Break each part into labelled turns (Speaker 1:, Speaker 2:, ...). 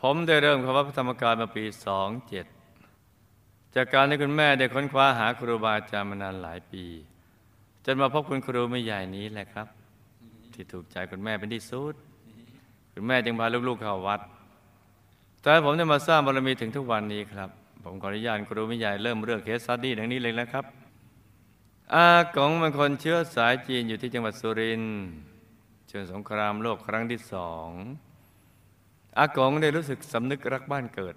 Speaker 1: ผมได้เริ่มเข้าวัดพระธรรมกายมาปีสองเจ็ดจากการที่คุณแม่ได้ค้นคว้าหาครูบาอาจารย์มานานหลายปี จนมาพบคุณครูไม่ใหญ่นี้แหละครับ ที่ถูกใจคุณแม่เป็นที่สุด คุณแม่จึงพาลูกๆเข้าวัด แต่ผมได้มาสร้างบารมีถึงทุกวันนี้ครับ ผมขออนุญาตครูไม่ใหญ่เริ่มเรื่องเคสสตัดดี้ดังนี้เลยนะครับ อากงเป็นคนเชื้อสายจีนอยู่ที่จังหวัดสุรินทร์ช่วงสงครามโลกครั้งที่สอง อากงได้รู้สึกสำนึกรักบ้านเกิด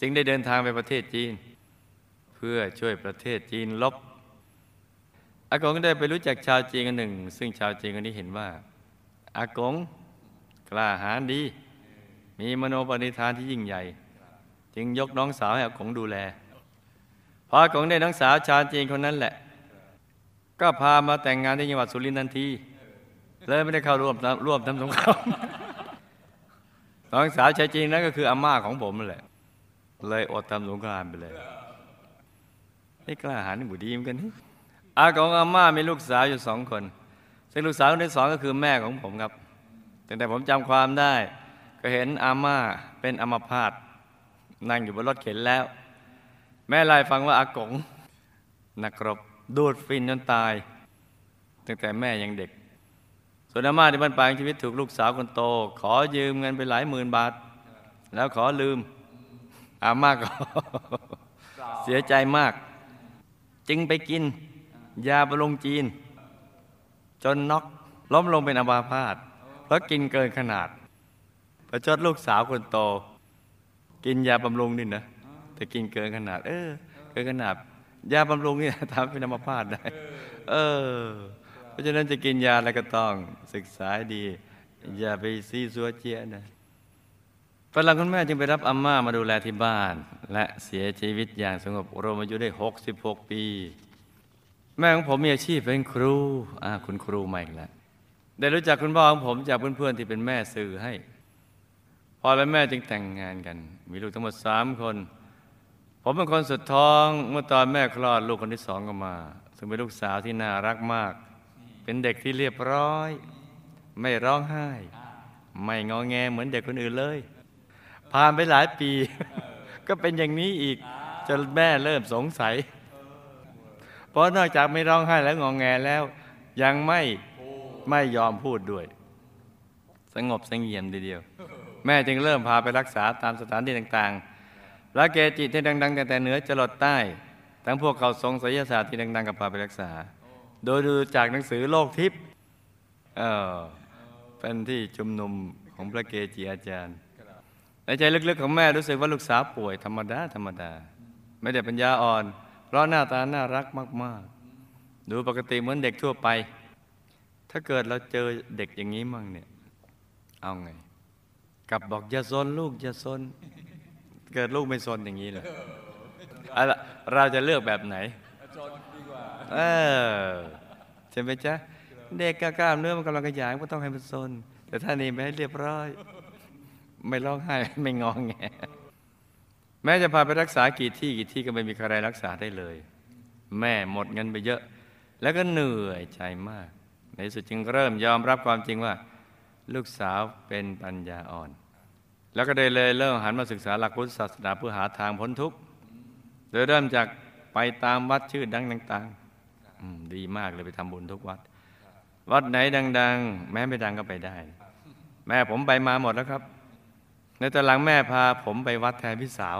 Speaker 1: จึงได้เดินทางไปประเทศจีน เพื่อช่วยประเทศจีนลบอากงได้ไปรู้จักชาวจีนคนหนึ่ง ซึ่งชาวจีนคนนี้เห็นว่า อากงกล้าหาญดี มีมโนปณิธานที่ยิ่งใหญ่ จึงยกน้องสาวให้อากงดูแลพออากงได้น้องสาวชาวจีนคนนั้นแหละ ก็พามาแต่งงานที่จังหวัดสุรินทร์ทันทีเลยไม่ได้เข้าร่วมร่วมทำสงคราม น้องสาวชายจีนนั่นก็คืออาม่าของผมนั่นแหละ เลยอดทำสงครามไปเลยนี่กล้าหาญนี่บุดีมกันนี่อาของอาม่ามีลูกสาวอยู่สองคน ซึ่งลูกสาวคนที่สองก็คือแม่ของผมครับตั้งแต่ผมจำความได้ ก็เห็นอาม่าเป็นอมพาตนั่งอยู่บนรถเข็นแล้ว แม่ไล่าให้ฟังว่าอากงนักรบดูดฟินจนตาย ตั้งแต่แม่ยังเด็ก ส่วนอาม่าที่บ้านปลายชีวิตถูกลูกสาวคนโต ขอยืมเงินไปหลายหมื่นบาท แล้วขอลืมอาม่าก็เสียใจมาก จึงไปกิน ยาบำรุงจีน จนน็อกล้มลงเป็นอัมพาตเพราะกินเกินขนาดประชดลูกสาวคนโต กินยาบำรุงนี่นะแต่กินเกินขนาด เออ เกินขนาดยาบำรุงนี่ทำเป็นอัมพาตได้ เออ เพราะฉะนั้นจะกินยาอะไรก็ต้องศึกษาดี อย่าไปซีซัวเจียนะฝรั่งคุณแม่จึงไปรับอาม่ามาดูแลที่บ้าน และเสียชีวิตอย่างสงบรวมอายุได้ 66 ปี แม่ของผมมีอาชีพเป็นครูอ่าคุณครูใหม่แล้วได้รู้จักคุณพ่อของผมจากเพื่อนๆที่เป็นแม่สื่อให้พ่อและแม่จึงแต่งงานกัน มีลูกทั้งหมดสามคน ผมเป็นคนสุดท้องเมื่อตอนแม่คลอดลูกคนที่สองก็มา ซึ่งเป็นลูกสาวที่น่ารักมาก เป็นเด็กที่เรียบร้อย ไม่ร้องไห้ ไม่งอแงเหมือนเด็กคนอื่นเลย ผ่านไปหลายปี ก็เป็นอย่างนี้อีกจนแม่เริ่มสงสัย เพราะนอกจากไม่ร้องไห้และงองแงแล้ว ยังไม่ไม่ยอมพูดด้วย สงบเสงี่ยมทีเดียว แม่จึงเริ่มพาไปรักษาตามสถานที่ต่างๆพระเกจิที่ดังๆตั้งแต่เหนือจรดใต้ ทั้งพวกเขาทรงศิลศาสตร์ที่ดังๆกับพาไปรักษา โดยดูจากหนังสือโลกทิพย์เออเป็นที่ชุมนุมของพระเกจิอาจารย์ ในใจลึกๆของแม่รู้สึกว่าลูกสาวป่วยธรรมดาธรรมดา ไม่ได้ปัญญาอ่อน เพราะหน้าตาน่ารักมาก ๆ ดูปกติเหมือนเด็กทั่วไป ถ้าเกิดเราเจอเด็กอย่างนี้มั่งเนี่ย เอาไง กลับบอกอย่าซนลูกอย่าซนเกิดลูกไม่ซนอย่างนี้เลยเอาละเราจะเลือกแบบไหน เออใช่ไหมจ๊ะ เด็กกล้ามเนื้อมันกำลังขยายก็ต้องให้มันซนแต่ถ้านี่ไม่ให้เรียบร้อย ไม่ร้องไห้ไม่งองแงแม้จะพาไปรักษากี่ที่กี่ที่ก็ไม่มีใครรักษาได้เลย แม่หมดเงินไปเยอะ แล้วก็เหนื่อยใจมาก ในสุดจึงเริ่มยอมรับความจริงว่า ลูกสาวเป็นปัญญาอ่อน แล้วก็ได้เลยเริ่มหันมาศึกษาหลักพุทธศาสนาเพื่อหาทางพ้นทุกข์โดยเริ่มจากไปตามวัดชื่อดังต่างๆ ดีมากเลยไปทำบุญทุกวัด วัดไหนดัง ๆ แม้ไม่ดังก็ไปได้ แม่ผมไปมาหมดแล้วครับ ในตอนหลังแม่พาผมไปวัดแทนพี่สาว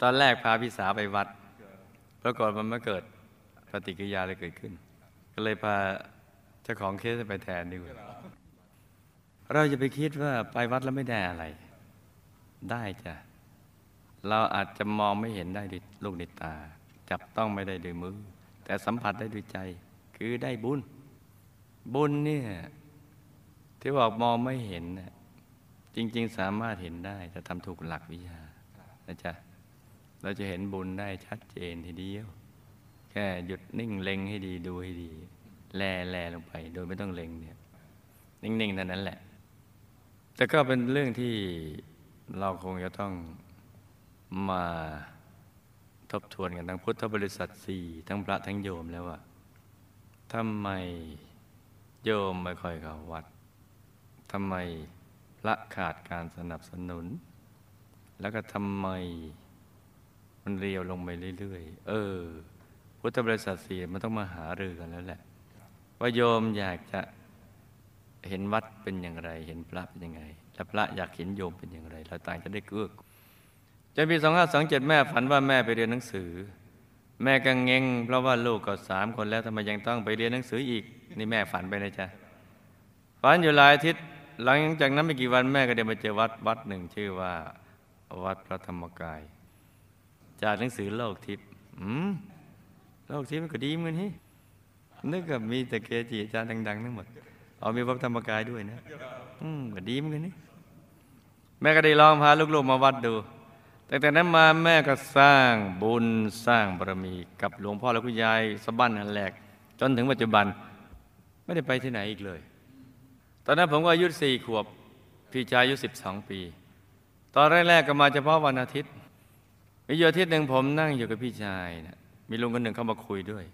Speaker 1: ตอนแรกพาพี่สาวไปวัดปรากฏมันม่เกิดปฏิกิริยาอะไรเกิดขึ้น ก็เลยพาเจ้าของเคสไปแทนดีกว่าเราจะไปคิดว่าไปวัดแล้วไม่ได้อะไร ได้จ้ะเราอาจจะมองไม่เห็นได้ด้วยลูกในตา จับต้องไม่ได้ด้วยมือ แต่สัมผัสได้ด้วยใจ คือได้บุญ บุญเนี่ยที่บอกมองไม่เห็นจริง ๆ สามารถเห็นได้ถ้าทำถูกหลักวิชานะจ๊ะเราจะเห็นบุญได้ชัดเจนทีเดียว แค่หยุดนิ่งเล็งให้ดีดูให้ดี แลแลลงไป โดยไม่ต้องเล็งเนี่ย นิ่งๆเท่านั้นแหละ แต่ก็เป็นเรื่องที่เราคงจะต้องมา ทบทวนกันทั้งพุทธบริษัทสี่ทั้งพระทั้งโยมแล้วว่าทำไมโยมไม่ค่อยเข้าวัดทำไมพระขาดการสนับสนุน แล้วก็ทำไมมันเรียวลงไปเรื่อยๆ เออ พุทธบริษัทสี่มันต้องมาหารือกันแล้วแหละ ว่าโยมอยากจะเห็นวัดเป็นอย่างไร เห็นพระเป็นยังไง และพระอยากเห็นโยมเป็นอย่างไร เราต่างจะได้เกื้อกูล จนปีสองห้าสองเจ็ดแม่ฝันว่าแม่ไปเรียนหนังสือ แม่ก็เงงเพราะว่าลูกก็สามคนแล้วทำไมยังต้องไปเรียนหนังสืออีก นี่แม่ฝันไปนะจ๊ะฝันอยู่หลายอาทิตย์หลังจากนั้นไม่กี่วันแม่ก็ได้มาเจอวัดวัดหนึ่งชื่อว่า วัดพระธรรมกาย จากหนังสือโลกทิพย์อืมโลกทิพย์มันก็ดีเหมือนนี่นึกกับมีแต่เกจิอาจารย์ดังๆทั้งหมดเอามีวัดธรรมกายด้วยนะ อืมก็ดีเหมือนกันนี่แม่ก็ได้ลองพาลูกๆมาวัดดู ตั้งแต่นั้นมาแม่ก็สร้างบุญสร้างบารมีกับหลวงพ่อและคุณยายสะบั้นหันแหลก จนถึงปัจจุบันไม่ได้ไปที่ไหนอีกเลย ตอนนั้นผมก็อายุสี่ขวบพี่ชายอายุสิบสองปี ตอนแรกๆก็มาเฉพาะวันอาทิตย์มีอยู่อาทิตย์หนึ่งผมนั่งอยู่กับพี่ชายนะมีลุงคนหนึ่งเข้ามาคุยด้วย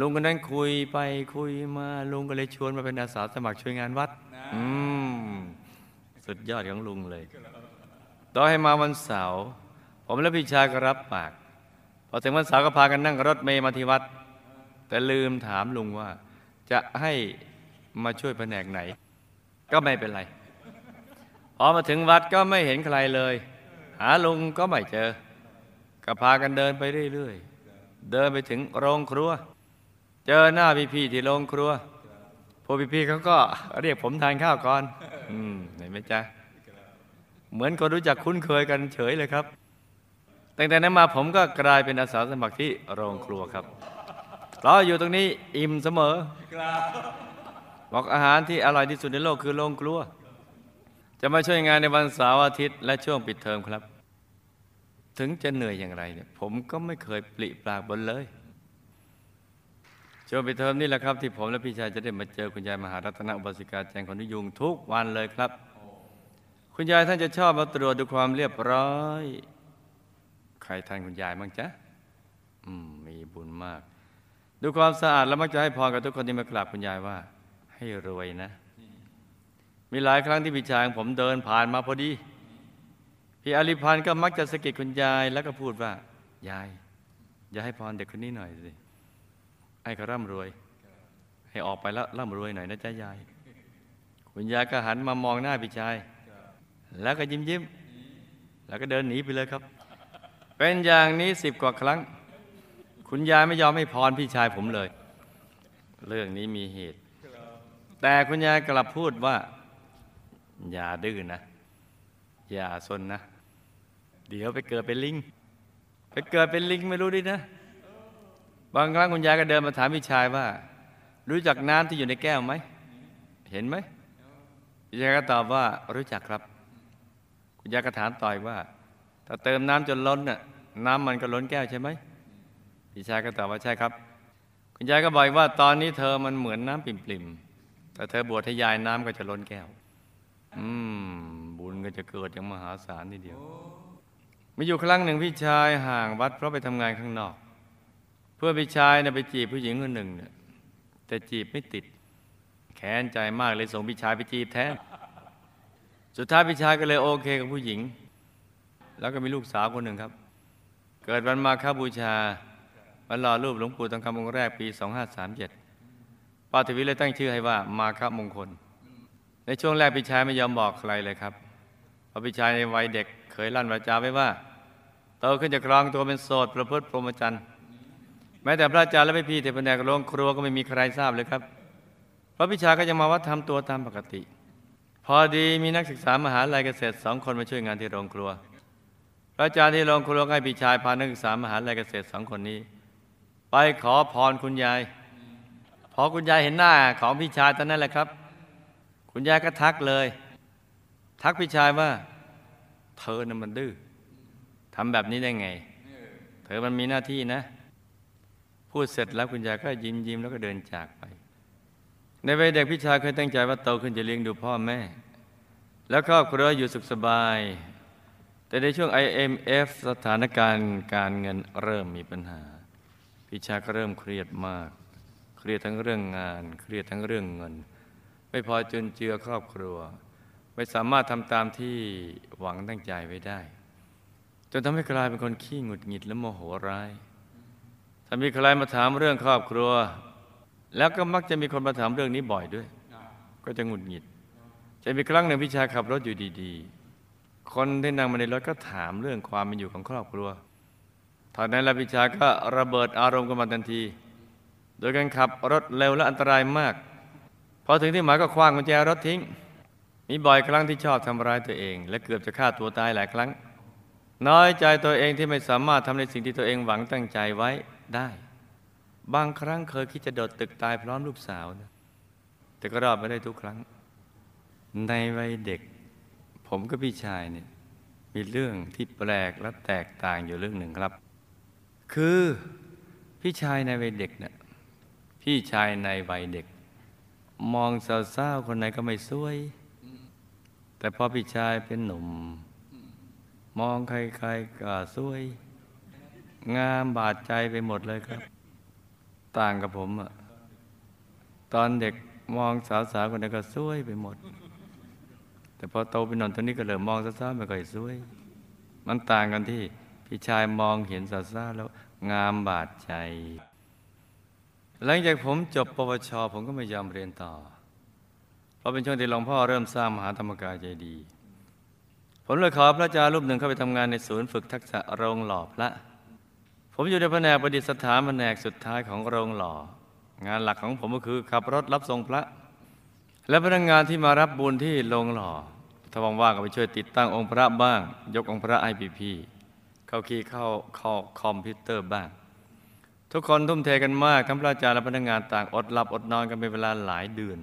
Speaker 1: ลุงคนนั้นคุยไปคุยมาลุงก็เลยชวนมาเป็นอาสาสมัครช่วยงานวัด อืมสุดยอดของลุงเลย ต่อให้มาวันเสาร์ผมและพี่ชายก็รับปาก พอถึงวันเสาร์ก็พากันนั่งรถเมย์มาที่วัด แต่ลืมถามลุงว่า จะให้มาช่วยแผนกไหน ก็ไม่เป็นไรพอมาถึงวัดก็ไม่เห็นใครเลย หาลุงก็ไม่เจอ ก็พากันเดินไปเรื่อยๆ เดินไปถึงโรงครัว เจอหน้าพี่ๆที่โรงครัวพวกพี่ๆเขาก็เรียกผมทานข้าวก่อน อืมเห็นไหมจ๊ะ เหมือนคนรู้จักคุ้นเคยกันเฉยเลยครับตั้งแต่นั้นมาผมก็กลายเป็นอาสาสมัครที่โรงครัวครับเราอยู่ตรงนี้อิ่มเสมอ บอกอาหารที่อร่อยที่สุดในโลกคือโรงครัว จะมาช่วยงานในวันเสาร์อาทิตย์และช่วงปิดเทอมครับ ถึงจะเหนื่อยอย่างไรเนี่ยผมก็ไม่เคยปลิปลากบนเลย ช่วงปิดเทอมนี่แหละครับ ที่ผมและพี่ชายจะได้มาเจอคุณยายมหารัตนอุบาสิกาแจงคนนิยุงทุกวันเลยครับ คุณยายท่านจะชอบมาตรวจดูความเรียบร้อย ใครท่านคุณยายบ้างจ๊ะ อืม มีบุญมาก ดูความสะอาดแล้วมักจะให้พรกับทุกคนที่มากราบคุณยายว่า ให้รวยนะ มีหลายครั้งที่พี่ชายของผมเดินผ่านมาพอดี พี่อริพันธ์ก็มักจะสะกิดคุณยายแล้วก็พูดว่า ยาย อย่าให้พรเด็กคนนี้หน่อยสิให้เขาร่ำรวย ให้ออกไปแล้วร่ำรวยหน่อยนะจ๊ะยาย คุณยายก็หันมามองหน้าพี่ชาย แล้วก็ยิ้มยิ้มๆแล้วก็เดินหนีไปเลยครับ เป็นอย่างนี้สิบกว่าครั้ง คุณยายไม่ยอมให้พรพี่ชายผมเลย เรื่องนี้มีเหตุ แต่คุณยายกลับพูดว่า อย่าดื้อนะ อย่าซนนะ เดี๋ยวไปเกิดเป็นลิง ไปเกิดเป็นลิงไม่รู้ดินะ บางครั้งคุณยายก็เดินมาถามพี่ชายว่า รู้จักน้ำที่อยู่ในแก้วไหม เห็นไหมพี่ชายก็ตอบว่ารู้จักครับ คุณยาก็ถามต่อยว่า ถ้าเติมน้ำจนล้นน่ะน้ำมันก็ล้นแก้วใช่ไหมพี่ชายก็ตอบว่าใช่ครับ คุณยายก็บอกว่าตอนนี้เธอมันเหมือนน้ำปิ่มๆแต่เธอบวชให้ยายน้ำก็จะล้นแก้ว อืมบุญก็จะเกิดอย่างมหาศาลทีเดียวมีอยู่ครั้งหนึ่งพี่ชายห่างวัดเพราะไปทำงานข้างนอก เพื่อพี่ชายเนี่ยไปจีบผู้หญิงคนหนึ่งเนี่ยแต่จีบไม่ติด แค้นใจมากเลยส่งพี่ชายไปจีบแทน สุดท้ายพี่ชายก็เลยโอเคกับผู้หญิง แล้วก็มีลูกสาวคนหนึ่งครับ เกิดวันมาฆบูชาวันหล่อรูปหลวงปู่ทองคำองค์แรกปี 2537ป้าทวีเลยตั้งชื่อให้ว่ามาฆมงคล ในช่วงแรกพี่ชายไม่ยอมบอกใครเลยครับเพราะพี่ชายในวัยเด็กเคยลั่นวาจาไว้ว่าโตขึ้นจะครองตัวเป็นโสดประพฤติพรหมจรรย์แม้แต่พระอาจารย์และพี่พี่ๆที่แนกโรงครัวก็ไม่มีใครทราบเลยครับ เพราะพี่ชายก็ยังมาวัดทำตัวตามปกติ พอดีมีนักศึกษามหาลัยเกษตรสองคนมาช่วยงานที่โรงครัวพระอาจารย์ที่โรงครัวให้พี่ชายพานักศึกษามหาลัยเกษตรสองคนนี้ ไปขอพรคุณยาย พอคุณยายเห็นหน้าของพี่ชายตอนนั้นแหละครับ คุณยายก็ทักเลย ทักพี่ชายว่า เธอน่ะมันดื้อทำแบบนี้ได้ไง เธอมันมีหน้าที่นะ พูดเสร็จแล้วคุณยายก็ยิ้มยิ้มแล้วก็เดินจากไป ในวัยเด็กพี่ชายเคยตั้งใจว่าโตขึ้นจะเลี้ยงดูพ่อแม่ แล้วครอบครัวอยู่สุขสบาย แต่ในช่วง IMF สถานการณ์การเงินเริ่มมีปัญหา พี่ชายก็เริ่มเครียดมาก เครียดทั้งเรื่องงาน เครียดทั้งเรื่องเงิน ไม่พอจนเจือครอบครัว ไม่สามารถทำตามที่หวังตั้งใจไว้ได้ จนทำให้กลายเป็นคนขี้หงุดหงิดและโมโหร้ายถ้ามีใครมาถามเรื่องครอบครัว แล้วก็มักจะมีคนมาถามเรื่องนี้บ่อยด้วย ก็จะหงุดหงิด จะมีครั้งหนึ่งพี่ชาขับรถอยู่ดีๆ คนที่นั่งมาในรถก็ถามเรื่องความเป็นอยู่ของครอบครัวตอนนั้นแล้วพี่ชาก็ระเบิดอารมณ์กันมาทันที โดยการขับรถเร็วและอันตรายมาก พอถึงที่หมายก็คว้างกุญแจรถทิ้ง มีบ่อยครั้งที่ชอบทำร้ายตัวเอง และเกือบจะฆ่าตัวตายหลายครั้ง น้อยใจตัวเองที่ไม่สามารถทำในสิ่งที่ตัวเองหวังตั้งใจไว้ได้ บางครั้งเคยคิดจะโดดตึกตายพร้อมลูกสาวนะแต่ก็รอดไม่ได้ทุกครั้ง ในวัยเด็ก ผมกับพี่ชายเนี่ยมีเรื่องที่แปลกและแตกต่างอยู่เรื่องหนึ่งครับ คือพี่ชายในวัยเด็กเนี่ยพี่ชายในวัยเด็ก มองสาวๆคนไหนก็ไม่สวย แต่พอพี่ชายเป็นหนุ่ม มองใครๆก็สวย งามบาดใจไปหมดเลยครับ ต่างกับผมอะตอนเด็กมองสาวๆคนนั้นก็สวยไปหมด แต่พอโตเป็นหนอนตัวนี้ก็เริ่มมองสาวๆไม่ค่อยสวย มันต่างกันที่พี่ชายมองเห็นสาวๆแล้วงามบาดใจ หลังจากผมจบปวช ผมก็ไม่ยอมเรียนต่อ เพราะเป็นช่วงที่หลวงพ่อเริ่มสร้างมหาธรรมกายใจดี ผมเลยขอพระอาจารย์รูปหนึ่งเข้าไปทำงานในศูนย์ฝึกทักษะโรงหล่อพระ ผมอยู่ในแผนกประดิษฐานแผนกสุดท้ายของโรงหล่อ งานหลักของผมก็คือขับรถรับส่งพระ และพนักงานที่มารับบุญที่โรงหล่อถ้าว่างๆก็ไปช่วยติดตั้งองค์พระบ้าง ยกองค์พระไอพีพีเข้าคีย์เข้าเข้าคอมพิวเตอร์บ้าง ทุกคนทุ่มเทกันมากทั้งพระอาจารย์และพนักงานต่างอดหลับอดนอนกันเป็นเวลาหลายเดือน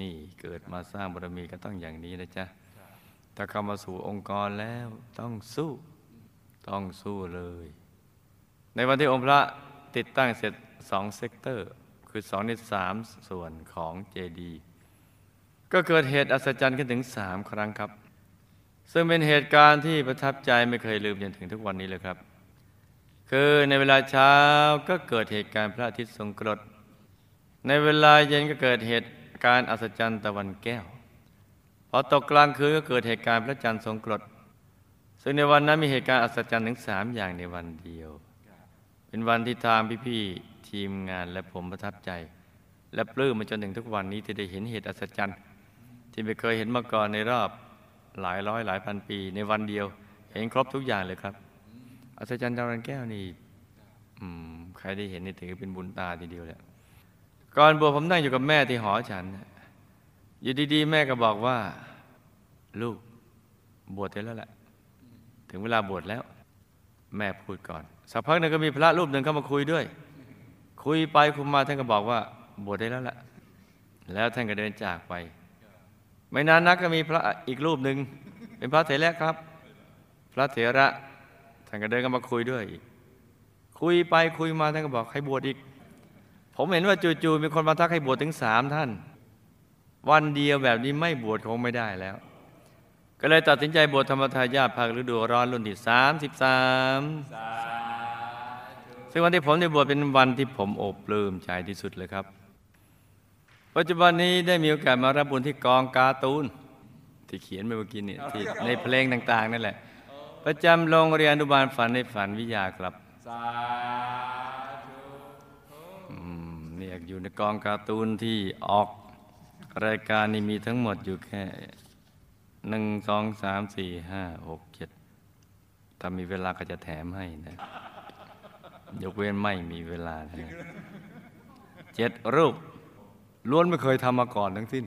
Speaker 1: นี่เกิดมาสร้างบารมีก็ต้องอย่างนี้นะจ๊ะถ้าเข้ามาสู่องค์กรแล้วต้องสู้ ต้องสู้เลย ในวันที่องค์พระติดตั้งเสร็จสอง sector คือสองในสามส่วนของเจดีย์ก็เกิดเหตุอัศจรรย์ขึ้นถึงสามครั้งครับ ซึ่งเป็นเหตุการณ์ที่ประทับใจไม่เคยลืมจนถึงทุกวันนี้เลยครับ คือในเวลาเช้าก็เกิดเหตุการณ์พระอาทิตย์ทรงกรด ในเวลาเย็นก็เกิดเหตุการณ์อัศจรรย์ตะวันแก้ว พอตกกลางคืนก็เกิดเหตุการณ์พระจันทร์ทรงกรด ซึ่งในวันนั้นมีเหตุการณ์อัศจรรย์ถึงสามอย่างในวันเดียว เป็นวันที่ทางพี่ๆทีมงานและผมประทับใจ และปลื้มมาจนถึงทุกวันนี้ที่ได้เห็นเหตุอัศจรรย์ ที่ไม่เคยเห็นมาก่อนในรอบหลายร้อยหลายพันปี ในวันเดียว เห็นครบทุกอย่างเลยครับ อัศจรรย์ตะวันแก้วนี่อืมใครได้เห็นนี่ถือเป็นบุญตาทีเดียวแหละก่อนบวชผมนั่งอยู่กับแม่ที่หอฉัน อยู่ดีๆ แม่ก็บอกว่า ลูกบวชได้แล้วแหละ ถึงเวลาบวชแล้ว แม่พูดก่อน สักพักหนึ่งก็มีพระรูปหนึ่งเข้ามาคุยด้วย คุยไปคุยมาท่านก็บอกว่า บวชได้แล้วแหละแล้วท่านก็เดินจากไป ไม่นานนักก็มีพระอีกรูปหนึ่งเป็นพระเถระครับ พระเถระท่านก็เดินก็มาคุยด้วย คุยไปคุยมาท่านก็บอกให้บวชอีก ผมเห็นว่าจู่ๆมีคนมาทักให้บวชถึงสามท่าน วันเดียวแบบนี้ไม่บวชคงไม่ได้แล้ว ก็เลยตัดสินใจบวชธรรมทายาทภาคฤดูร้อนรุ่นที่สามสิบสาม ซึ่งวันที่ผมได้บวชเป็นวันที่ผมโอบปลื้มใจที่สุดเลยครับ ปัจจุบันนี้ได้มีโอกาสมารับบุญที่กองการ์ตูนที่เขียนไปเมื่อกี้นี่ที่ในเพลงต่าง ๆ นั่นแหละ ประจำโรงเรียนอนุบาลฝันในฝันวิทยาครับอืมเนี่ยอยู่ในกองการ์ตูนที่ออกรายการนี้มีทั้งหมดอยู่แค่หนึ่งสองสามสี่ห้าหกเจ็ดถ้ามีเวลาก็จะแถมให้นะ ยกเว้นไม่มีเวลานะเจ็ดรูป ล้วนไม่เคยทำมาก่อนทั้งสิ้น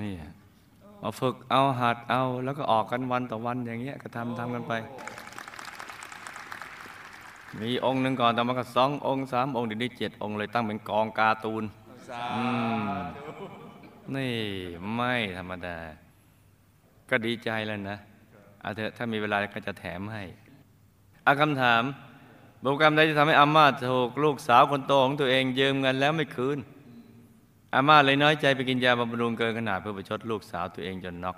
Speaker 1: นี่มาฝึกเอาหัดเอาแล้วก็ออกกันวันต่อวันอย่างเงี้ยก็ทำทำกันไป มีองค์หนึ่งก่อนแต่มาก็สององค์สามองค์เดี๋ยวนี้เจ็ดองค์เลยตั้งเป็นกองการ์ตูนอืมนี่ไม่ธรรมดา ก็ดีใจแล้วนะเอาเถอะถ้ามีเวลาก็จะแถมให้ อาคำถามบุญกรรมใดที่ทำให้อาม่าถูกลูกสาวคนโตของตัวเองยืมเงินแล้วไม่คืนอาม่าเลยน้อยใจไปกินยาบำรุงเกินขนาดเพื่อประชดลูกสาวตัวเองจนน็อก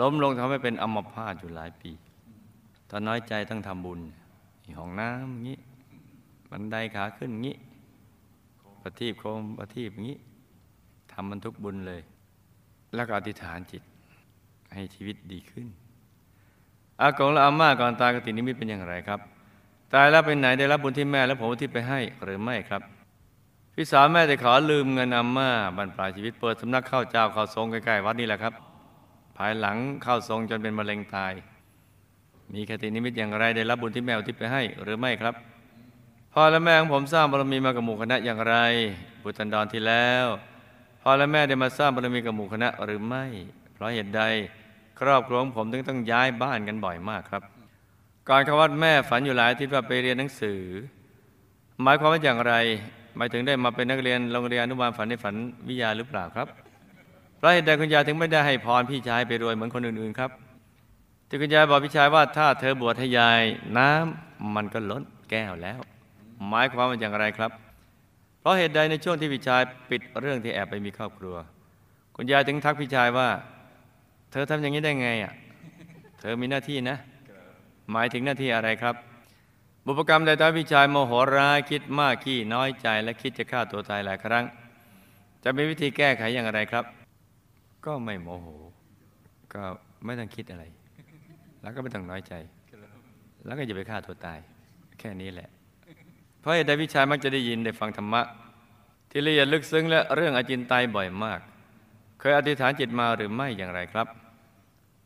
Speaker 1: ล้มลงทำให้เป็นอัมพาตอยู่หลายปีตอนน้อยใจต้องทำบุญห้องน้ำงี้บันไดขาขึ้นงี้ประทีปโคมประทีปงี้ทำมันทุกบุญเลย แล้วก็อธิษฐานจิตให้ชีวิตดีขึ้น อากงและอาม่าก่อนตายกตินิมิตเป็นอย่างไรครับ ตายแล้วไปไหนได้รับบุญที่แม่และผมที่ไปให้หรือไม่ครับ พี่สาวแม่จะขอลืมเงินอาม่าบรรปลายชีวิตเปิดสำนักข้าวเจ้าข้าวทรงใกล้ๆวัดนี่แหละครับ ภายหลังเข้าทรงจนเป็นมะเร็งตาย มีคตินิมิตอย่างไรได้รับบุญที่แม่ทิศไปให้หรือไม่ครับพ่อและแม่ของผมสร้างบารมีมากับหมู่คณะอย่างไร บุตรดอนที่แล้วพ่อและแม่ได้มาสร้างบารมีกับหมู่คณะหรือไม่ เพราะเหตุใด ครอบครัวของผมถึงต้องย้ายบ้านกันบ่อยมากครับ ก่อนเข้าวัดแม่ฝันอยู่หลายอาทิตย์ว่าไปเรียนหนังสือ หมายความว่าอย่างไรหมายถึงได้มาเป็นนักเรียนโรงเรียนอนุบาลฝันในฝันวิทยาหรือเปล่าครับเพราะเหตุใดคุณยายถึงไม่ได้ให้พรพี่ชายไปรวยเหมือนคนอื่นๆครับที่คุณยายบอกพี่ชายว่าถ้าเธอบวชให้ยายน้ำมันก็ล้นแก้วแล้ว หมายความว่าอย่างไรครับ เพราะเหตุใดในช่วงที่พี่ชายปิดเรื่องที่แอบไปมีครอบครัว คุณยายถึงทักพี่ชายว่า เธอทำอย่างนี้ได้ไงอะ เธอมีหน้าที่นะ หมายถึงหน้าที่อะไรครับ บุพกรรมใดทำให้พี่ชายโมโหร้ายคิดมากขี้น้อยใจและคิดจะฆ่าตัวตายหลายครั้ง จะมีวิธีแก้ไขอย่างไรครับ ก็ไม่โมโห ก็ไม่ต้องคิดอะไร แล้วก็ไม่ต้องน้อยใจ แล้วก็อย่าไปฆ่าตัวตาย แค่นี้แหละ เพราะเหตุใดพี่ชายมักจะได้ยินได้ฟังธรรมะ ที่ละเอียดลึกซึ้งและเรื่องอาจินไตยบ่อยมาก เคยอธิษฐานจิตมาหรือไม่อย่างไรครับ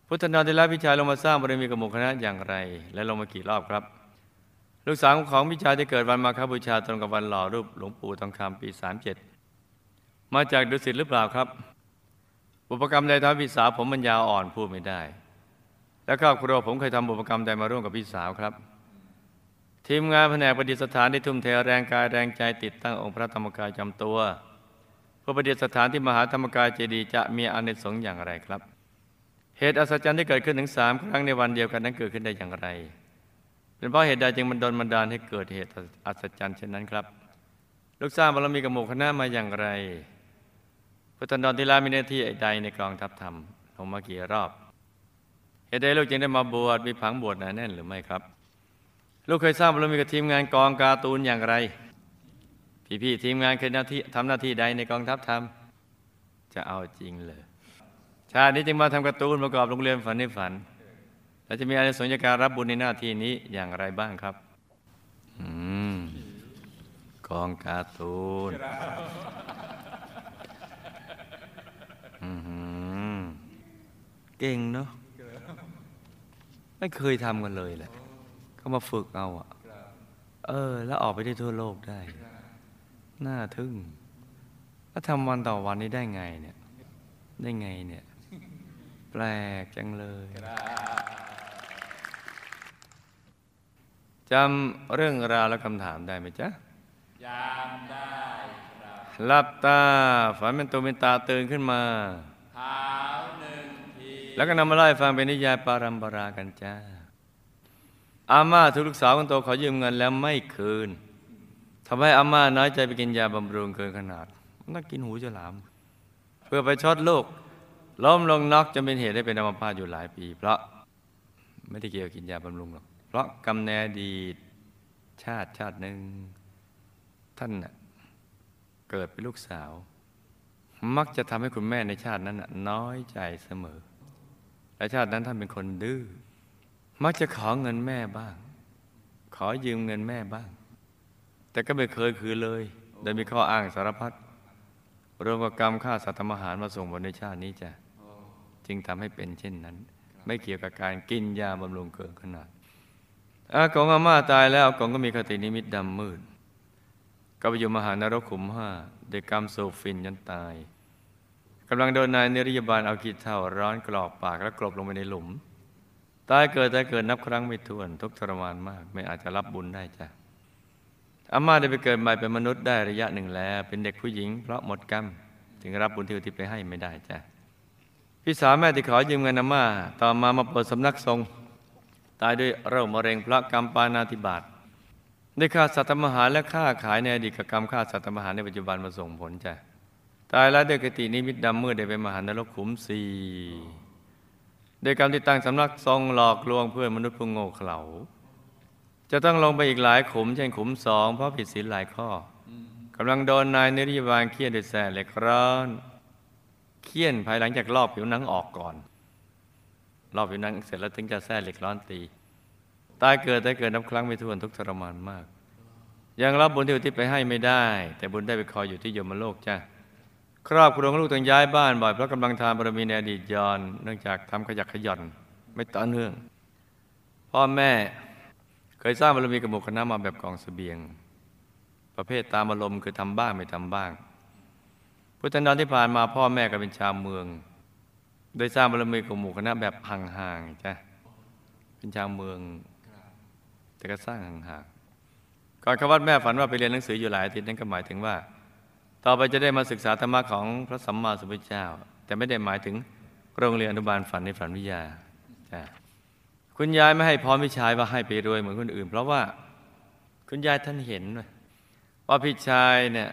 Speaker 1: พุทธนาธิราชพี่ชายลงมาสร้างบารมีกับหมู่คณะอย่างไร และลงมากี่รอบครับ ลูกสาวของพี่ชายที่เกิดวันมาคบูชาตรงกับวันหล่อรูปหลวงปู่ทองคำปี 37 มาจากดุสิตหรือเปล่าครับ บุพกรรมใดทำพี่สาวผมมันยาวอ่อนพูดไม่ได้ และครอบครัวผมเคยทำบุพกรรมใดมาร่วมกับพี่สาวครับ ทีมงานแผนกประดิษฐานได้ทุ่มเทแรงกายแรงใจติดตั้งองค์พระธรรมกายจำตัวเพื่อประดิษฐานที่มหาธรรมกายเจดีย์จะมีอานิสงส์อย่างไรครับ เหตุอัศจรรย์ที่เกิดขึ้นถึงสามครั้งในวันเดียวกันนั้นเกิดขึ้นได้อย่างไร เป็นเพราะเหตุใดจึงมันดลบันดาลให้เกิดเหตุอัศจรรย์เช่นนั้นครับ ลูกสร้างบารมีกับหมู่คณะมาอย่างไรพุทธันดรทิลามีหน้าที่ใดในกองทัพธรรมลงมากี่รอบ เหตุใดลูกจึงได้มาบวชมีผังบวชหนาแน่นหรือไม่ครับ ลูกเคยสร้างบารมีกับทีมงานกองการ์ตูนอย่างไร พี่ๆทีมงานเคยหน้าที่ทำหน้าที่ใดในกองทัพธรรมจะเอาจริงเลย ชาตินี้จึงมาทำการ์ตูนประกอบโรงเรียนฝันในฝัน แล้วจะมีอะไรสงส์จาการรับบุญในหน้าที่นี้อย่างไรบ้างครับอืมกองการ์ตูนเก่งเนาะไม่เคยทำกันเลยแหละเขามาฝึกเอาอะเออ แล้วออกไปได้ทั่วโลกได้ น่าทึ่ง แล้วทำวันต่อวันนี้ได้ไงเนี่ย ได้ไงเนี่ย แปลกจังเลยจำเรื่องราวและคำถามได้ไหมจ๊ะจำได้ครับหลับตาฝันเป็นตัวเป็นตาตื่นขึ้นมาเท้าหนึ่งทีแล้วก็นำมาไล่าให้ฟังเป็นนิยายปารัมปรากันจ้า อาม่าทุกลูกสาวคนโตขอยืมเงินแล้วไม่คืนทำให้อาม่าน้อยใจไปกินยาบำรุงเกินขนาด นักกินหูฉลาม เพื่อไปช็อตลูก ล้มลงน็อกจนเป็นเหตุให้เป็นอัมพาตอยู่หลายปี เพราะไม่ได้เกี่ยวกินยาบำรุงหรอกเพราะกำเนิดดีชาติชาติหนึ่งท่านน่ะเกิดเป็นลูกสาว มักจะทำให้คุณแม่ในชาตินั้นน้อยใจเสมอ และชาตินั้นท่านเป็นคนดื้อมักจะขอเงินแม่บ้าง ขอยืมเงินแม่บ้าง แต่ก็ไม่เคยคืนเลยโดยมีข้ออ้างสารพัดรวมกับกรรมฆ่าสัตว์ทำอาหารมาส่งบนในชาตินี้จ้ะ จึงทำให้เป็นเช่นนั้น ไม่เกี่ยวกับการกินยาบำรุงเกินขนาดอากงอาม่าตายแล้วอากงก็มีคตินิมิตดำมืด ก็ไปอยู่มหานรกขุมห้าเด็กกรรมโซฟินยันตายกำลังโดนนายนิรยาบาลเอาขีดเท่าร้อนกรอกปากแล้วกลบลงไปในหลุม ตายเกิดตายเกิดนับครั้งไม่ถ้วน ทุกทรมานมาก ไม่อาจจะรับบุญได้จ้ะอาม่าได้ไปเกิดใหม่เป็นมนุษย์ได้ระยะหนึ่งแล้ว เป็นเด็กผู้หญิงเพราะหมดกรรม ถึงรับบุญที่อุทิศไปให้ไม่ได้จ้ะ พี่สาวแม่ที่ขอยืมเงินอาม่า ต่อมามาเปิดสำนักทรง ตายด้วยโรคมะเร็งพระกรรมปานาธิบาตได้ฆ่าสัตว์ทำอาหารและฆ่าขายในอดีตกับกรรมฆ่าสัตว์ทำอาหารในปัจจุบันมาส่งผลจ้ะตายแล้วด้วยกตินิมิตดำมืดได้ไปมหานรกขุมสี่โดยกรรมที่ตั้งสำนักทรงหลอกลวงเพื่อนมนุษย์ผู้โง่เขลาจะต้องลงไปอีกหลายขุมเช่นขุมสองเพราะผิดศีลหลายข้อกำลังโดนนายนิรยาบาลเครียดด้วยแสเหล็กร้อน เคี่ยนภายหลังจากลอกผิวหนังออกก่อนลอกผิวหนังเสร็จแล้วถึงจะแส้เหล็กร้อนตี ตายเกิดได้เกิดนับครั้งไม่ถ้วนทุกทรมานมาก ยังรับบุญที่อุทิศไปให้ไม่ได้ แต่บุญได้ไปคอยอยู่ที่ยมโลกจ้ะครอบครัวของลูกต้องย้ายบ้านบ่อยเพราะกำลังทานบารมีในอดีตย้อน เนื่องจากทำขยักขย่อนไม่ต่อเนื่อง พ่อแม่เคยสร้างบารมีกับหมู่คณะมาแบบกองเสบียง ประเภทตามอารมณ์คือทำบ้างไม่ทำบ้าง พุทธันดรที่ผ่านมาพ่อแม่ก็เป็นชาวเมือง โดยสร้างบารมีกับหมู่คณะแบบห่างๆจ้ะเป็นชาวเมือง แต่ก็สร้างห่างๆก่อนขวัดแม่ฝันว่าไปเรียนหนังสืออยู่หลายอาทิตย์นั่นก็หมายถึงว่า ต่อไปจะได้มาศึกษาธรรมะของพระสัมมาสัมพุทธเจ้า แต่ไม่ได้หมายถึงโรงเรียนอนุบาลฝันในฝันวิทยาจ้ะคุณยายไม่ให้พรพี่ชายว่าให้ไปรวยเหมือนคนอื่น เพราะว่าคุณยายท่านเห็นว่าพี่ชายเนี่ย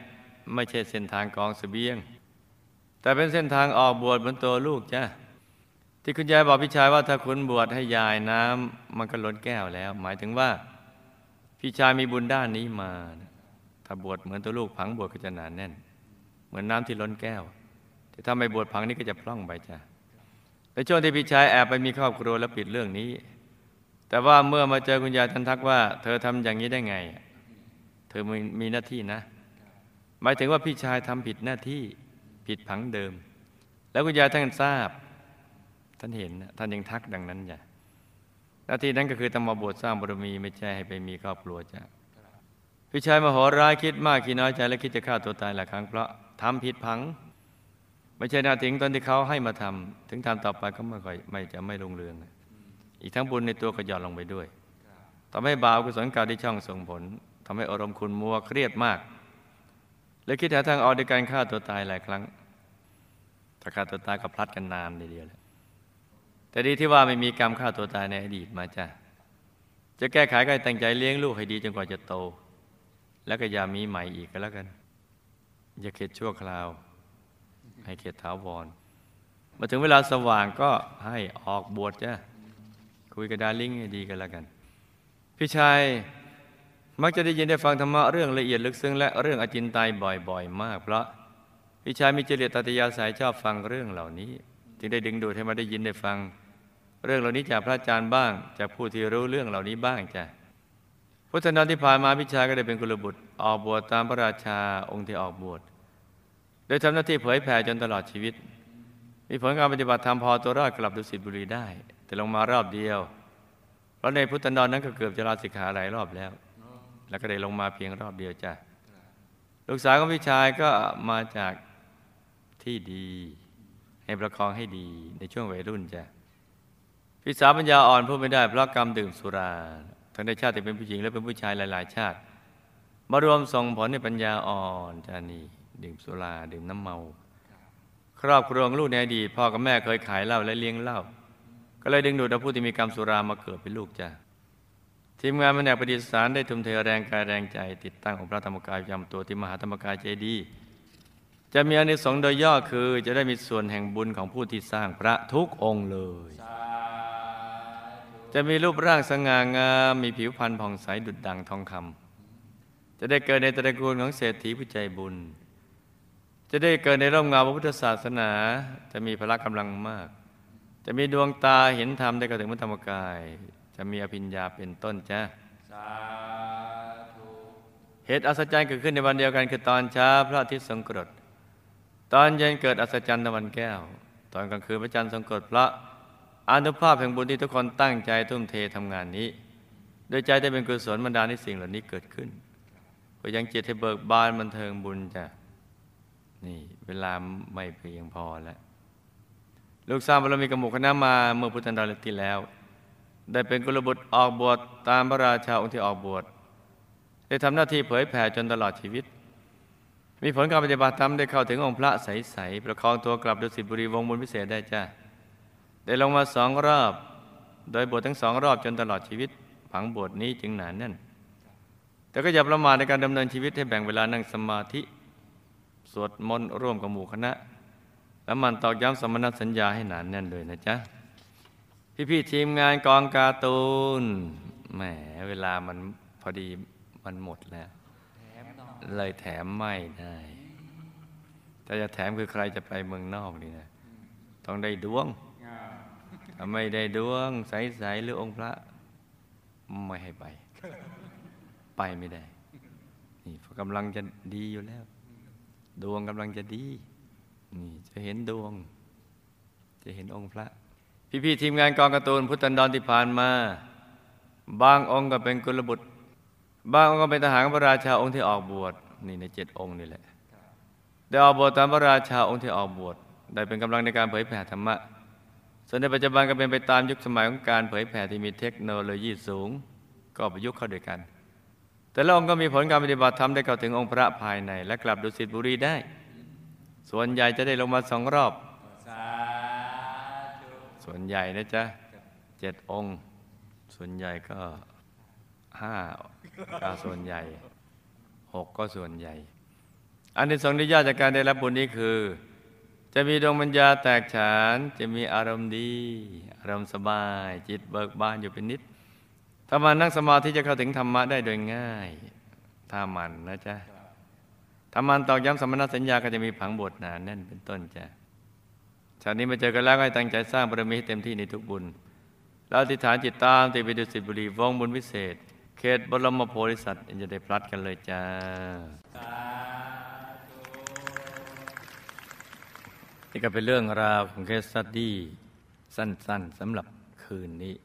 Speaker 1: ไม่ใช่เส้นทางกองเสบียง แต่เป็นเส้นทางออกบวชบนตัวลูกจ้ะที่คุณยายบอกพี่ชายว่าถ้าคุณบวชให้ยายน้ำมันก็ล้นแก้วแล้ว หมายถึงว่า พี่ชายมีบุญด้านนี้มา ถ้าบวชเหมือนตัวลูกผังบวชก็จะหนานแน่น เหมือนน้ำที่ล้นแก้ว แต่ถ้าไม่บวชผังนี้ก็จะพร่องไปจ้ะในช่วงที่พี่ชายแอบไปมีครอบครัวแล้วปิดเรื่องนี้ แต่ว่าเมื่อมาเจอคุณยายท่านทักว่า เธอทำอย่างนี้ได้ไง เธอมีมีหน้าที่นะ หมายถึงว่าพี่ชายทำผิดหน้าที่ผิดผังเดิม แล้วคุณยายท่านทราบ ท่านเห็นท่านยังทักดังนั้นจ้ะหน้าที่นั้นก็คือต้องมาบวชสร้างบารมีไม่ใช่ให้ไปมีครอบครัวจ้ะพี่ชายมโหร้ายคิดมากคิดน้อยใจและคิดจะฆ่าตัวตายหลายครั้งเพราะทำผิดผัง ไม่ใช่นาถึงตอนที่เขาให้มาทำถึงทำต่อไปก็ไม่ค่อยไม่จะไม่ลงเรืองอีกทั้งบุญในตัวก็หย่อนลงไปด้วยทำให้บาปกุศลเก่าที่ช่องส่งผลทำให้อารมณ์คุณมัวเครียดมาก และคิดหาทางออกในการฆ่าตัวตายหลายครั้งถ้าฆ่าตัวตายก็พลัดกันนานเดียวเลยแต่ดีที่ว่าไม่มีกรรมฆ่าตัวตายในอดีตมาจ้ะจะแก้ไขก็ตั้งใจเลี้ยงลูกให้ดีจนกว่าจะโต แล้วก็อย่ามีใหม่อีกก็แล้วกัน อย่าเข็ดชั่วคราว ให้เข็ดถาวรมาถึงเวลาสว่างก็ให้ออกบวชจ้ะคุยกับดาริ่งให้ดีกันแล้วกัน พี่ชาย มักจะได้ยินได้ฟังธรรมะเรื่องละเอียดลึกซึ้งและเรื่องอจินไตยบ่อยๆ มาก เพราะพี่ชายมีจริตตัตยาสายชอบฟังเรื่องเหล่านี้ จึงได้ดึงดูดให้มาได้ยินได้ฟัง เรื่องเหล่านี้จากพระอาจารย์บ้าง จากผู้ที่รู้เรื่องเหล่านี้บ้างจ้ะพุทธนันที่ผ่านมาพี่ชายก็ได้เป็นกุลบุตร ออกบวชตามพระราชาองค์ที่ออกบวชโดยทำหน้าที่เผยแผ่จนตลอดชีวิต มีผลการปฏิบัติธรรมพอตัวรอดกลับดุสิตบุรีได้ แต่ลงมารอบเดียวเพราะในพุทธนันนั้นก็เกือบจะลาสิกขาหลายรอบแล้ว แล้วก็ได้ลงมาเพียงรอบเดียวจ้ะลูกสาวของพี่ชายก็มาจากที่ดี ให้ประคองให้ดีในช่วงวัยรุ่นจ้ะพี่สาวปัญญาอ่อนพูดไม่ได้เพราะกรรมดื่มสุราทั้งในชาติที่เป็นผู้หญิงและเป็นผู้ชายหลาย ๆ ชาติ มารวมส่งผลในปัญญาอ่อนจ้านี่ดื่มสุราดื่มน้ำเมา ครอบครัวของลูกในอดีตพ่อกับแม่เคยขายเหล้าและเลี้ยงเหล้าก็เลยดึงดูดเอาผู้ที่มีกรรมสุรามาเกิดเป็นลูกจ้ะ ทีมงานแผนกประดิษฐานได้ทุ่มเทแรงกายแรงใจ ติดตั้งองค์พระธรรมกายประจำตัวที่มหาธรรมกายเจดีย์จะมีอานิสงส์โดยย่อคือ จะได้มีส่วนแห่งบุญของผู้ที่สร้างพระทุกองค์เลย จะมีรูปร่างสง่างามมีผิวพรรณผ่องใสดุจดังทองคำจะได้เกิดในตระกูลของเศรษฐีผู้ใจบุญ จะได้เกิดในร่มเงาพระพุทธศาสนา จะมีพละกำลังมาก จะมีดวงตาเห็นธรรมได้กระถึงพระธรรมกาย จะมีอภิญญาเป็นต้นจ้ะเหตุอัศจรรย์เกิดขึ้นในวันเดียวกันคือตอนเช้าพระอาทิตย์ทรงกรด ตอนเย็นเกิดอัศจรรย์ตะวันแก้ว ตอนกลางคืนพระจันทร์ทรงกรดพระอนุภาพแห่งบุญที่ทุกคนตั้งใจทุ่มเททำงานนี้ โดยใจได้เป็นกุศลบรรดาในสิ่งเหล่านี้เกิดขึ้นก็ยังจิตให้เบิกบานบันเทิงบุญจ้ะนี่เวลาไม่เพียงพอแล้ว ลูกสาวบารมีกบหมุคณะมาเมื่อพุทธันดรที่แล้ว ได้เป็นกุลบุตรออกบวชตามพระราชาองค์ที่ออกบวชได้ทำหน้าที่เผยแผ่จนตลอดชีวิต มีผลการปฏิบัติธรรมได้เข้าถึงองค์พระใสๆประคองตัวกลับดุสิตบุรีวงบุญพิเศษได้จ้ะได้ลงมาสองรอบ โดยบวชทั้งสองรอบจนตลอดชีวิต ผังบวชนี้จึงหนานแน่น แต่ก็อย่าประมาทในการดำเนินชีวิตให้แบ่งเวลานั่งสมาธิ สวดมนต์ร่วมกับหมู่คณะ แล้วมันตอกย้ำสมณสัญญาให้หนานแน่นเลยนะจ๊ะ พี่ๆทีมงานกองการ์ตูนแหมเวลามันพอดีมันหมดแล้ว เลยแถมไม่ได้แต่แต่จะแถมคือใครจะไปเมืองนอกนี่นะต้องได้ดวงถ้าไม่ได้ดวงใสๆหรือองค์พระไม่ให้ไป ไปไม่ได้ นี่กำลังจะดีอยู่แล้ว ดวงกำลังจะดี นี่จะเห็นดวง จะเห็นองค์พระ พี่ๆทีมงานกองการ์ตูนพุทธันดรที่ผ่านมา บางองค์ก็เป็นกุลบุตร บางองค์ก็เป็นทหารพระราชาองค์ที่ออกบวชนี่ในเจ็ดองค์นี่แหละได้ออกบวชตามพระราชาองค์ที่ออกบวชได้เป็นกำลังในการเผยแผ่ธรรมะ ส่วนในปัจจุบันก็เป็นไปตามยุคสมัยของการเผยแผ่ที่มีเทคโนโลยีสูง ก็ประยุกต์เข้าด้วยกัน แต่ละองค์ก็มีผลการปฏิบัติธรรมได้เข้าถึงองค์พระภายใน และกลับดุสิตบุรีได้ ส่วนใหญ่จะได้ลงมาสองรอบ ส่วนใหญ่นะจ๊ะเจ็ดองค์ ส่วนใหญ่ก็ห้าก็ส่วนใหญ่หกก็ส่วนใหญ่ อันที่สองที่ยากจากการได้รับบุญนี้คือ จะมีดวงปัญญาแตกฉาน จะมีอารมณ์ดี อารมณ์สบาย จิตเบิกบานอยู่เป็นนิด ถ้ามันนั่งสมาธิจะเข้าถึงธรรมะได้โดยง่าย ถ้ามันนะจ๊ะถ้ามันตอกย้ำสมณสัญญาก็จะมีผังบทหนาแน่นเป็นต้นจ้ะ ชาตินี้มาเจอกันแล้วให้ตั้งใจสร้างบารมีให้เต็มที่ในทุกบุญ แล้วอธิษฐานจิตตามติไปดูสิบุรีวงบุญวิเศษ เขตบรมโพธิสัตว์จะได้พลัดกันเลยจ้านี่ก็เป็นเรื่องราวของเคสสตดี้สั้นๆสำหรับคืนนี้